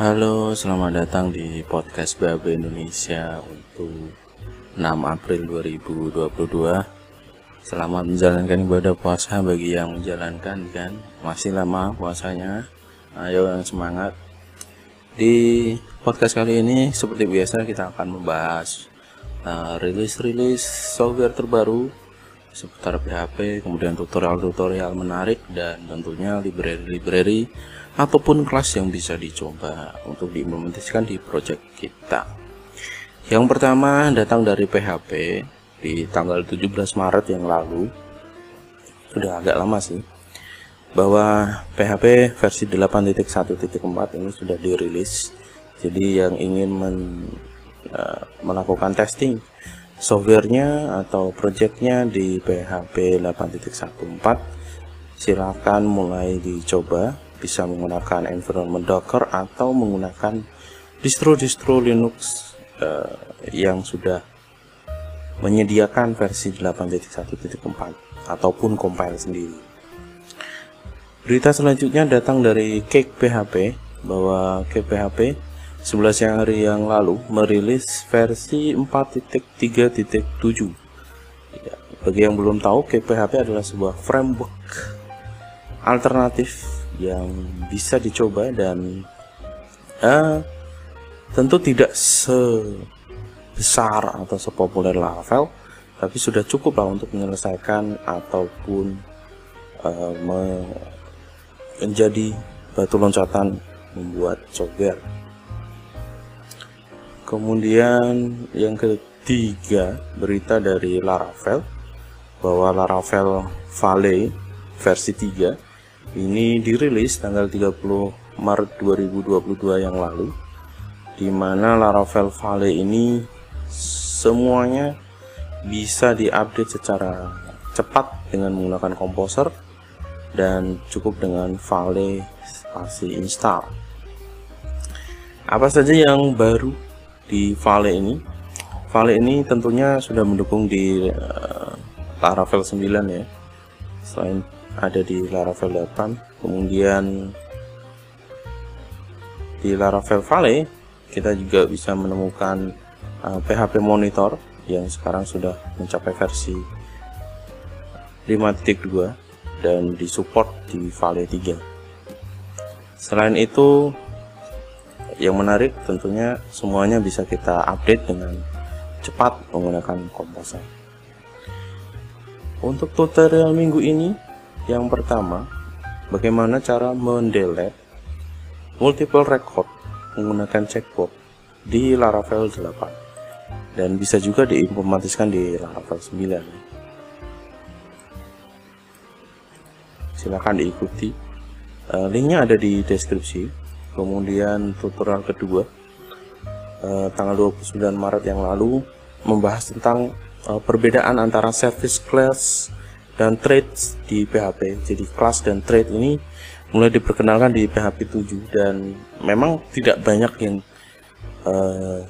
Halo, selamat datang di podcast BAB Indonesia untuk 6 April 2022. Selamat menjalankan ibadah puasa bagi yang menjalankan kan. Masih lama puasanya. Ayo yang semangat. Di podcast kali ini seperti biasa kita akan membahas uh, rilis-rilis software terbaru seputar PHP, kemudian tutorial-tutorial menarik dan tentunya library-library ataupun kelas yang bisa dicoba untuk diimplementasikan di project kita. Yang pertama datang dari PHP di tanggal 17 Maret yang lalu. Sudah agak lama sih. Bahwa PHP versi 8.1.4 ini sudah dirilis. Jadi yang ingin men, uh, melakukan testing softwarenya atau projectnya di PHP 8.14 silakan mulai dicoba bisa menggunakan environment Docker atau menggunakan distro-distro Linux uh, yang sudah menyediakan versi 8.1.4 ataupun compile sendiri. Berita selanjutnya datang dari Cake PHP bahwa Cake PHP 11 yang hari yang lalu merilis versi 4.3.7 ya, bagi yang belum tahu KPHP adalah sebuah framework alternatif yang bisa dicoba dan uh, tentu tidak sebesar atau sepopuler Laravel tapi sudah cukup lah untuk menyelesaikan ataupun uh, menjadi batu loncatan membuat software Kemudian yang ketiga berita dari Laravel bahwa Laravel Valley versi 3 ini dirilis tanggal 30 Maret 2022 yang lalu di mana Laravel Valley ini semuanya bisa diupdate secara cepat dengan menggunakan komposer dan cukup dengan Valley spasi install. Apa saja yang baru di Vale ini. Vale ini tentunya sudah mendukung di uh, Laravel 9 ya. Selain ada di Laravel 8 kemudian di Laravel Vale kita juga bisa menemukan uh, eh, PHP Monitor yang sekarang sudah mencapai versi 5.2 dan disupport di Vale 3 selain itu yang menarik tentunya semuanya bisa kita update dengan cepat menggunakan komposer. Untuk tutorial minggu ini, yang pertama, bagaimana cara mendelete multiple record menggunakan checkbox di Laravel 8 dan bisa juga diimplementasikan di Laravel 9 silahkan diikuti. Eh, linknya ada di deskripsi kemudian tutorial kedua eh, tanggal 29 Maret yang lalu membahas tentang eh, perbedaan antara service class dan traits di PHP jadi class dan trait ini mulai diperkenalkan di PHP 7 dan memang tidak banyak yang eh,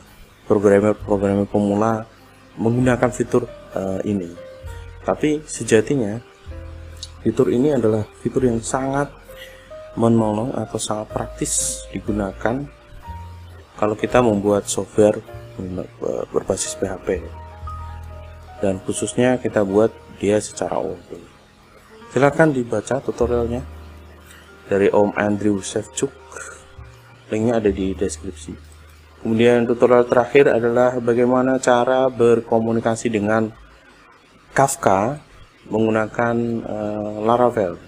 programmer-programmer pemula menggunakan fitur uh, ini. Tapi sejatinya fitur ini adalah fitur yang sangat menolong atau sangat praktis digunakan kalau kita membuat software berbasis PHP dan khususnya kita buat dia secara open. Silahkan dibaca tutorialnya dari Om Andrew Shevchuk. Linknya ada di deskripsi. Kemudian tutorial terakhir adalah bagaimana cara berkomunikasi dengan Kafka menggunakan uh, Laravel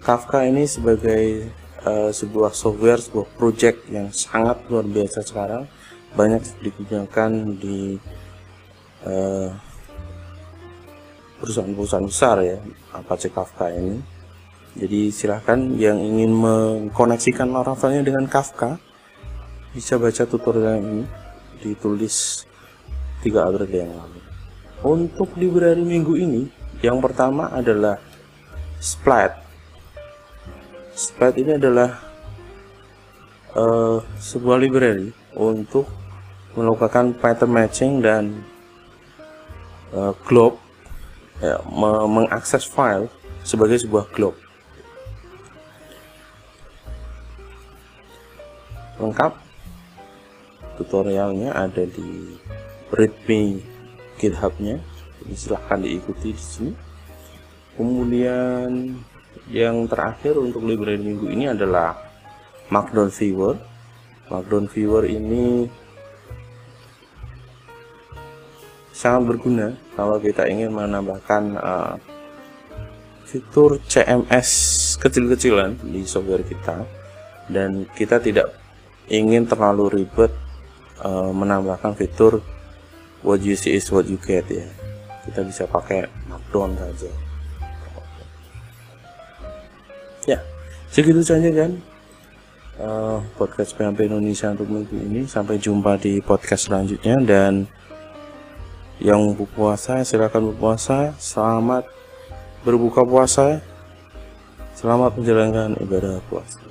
Kafka ini sebagai uh, sebuah software, sebuah project yang sangat luar biasa sekarang, banyak digunakan di uh, perusahaan-perusahaan besar ya, Apache Kafka ini. Jadi silahkan yang ingin mengkoneksikan Laravelnya dengan Kafka bisa baca tutorial ini ditulis 3 April yang lalu. Untuk library minggu ini, yang pertama adalah Splat Splat ini adalah uh, sebuah library untuk melakukan pattern matching dan uh, globe ya, mengakses file sebagai sebuah globe. lengkap tutorialnya ada di readme githubnya silahkan diikuti di sini kemudian yang terakhir untuk library minggu ini adalah Markdown Viewer Markdown Viewer ini sangat berguna kalau kita ingin menambahkan uh, fitur CMS kecil-kecilan di software kita. Dan kita tidak ingin terlalu ribet uh, menambahkan fitur what you see is what you get ya. Kita bisa pakai markdown saja segitu saja kan uh, podcast PHP Indonesia untuk minggu ini sampai jumpa di podcast selanjutnya dan yang berpuasa silakan berpuasa selamat berbuka puasa. Selamat menjalankan ibadah puasa.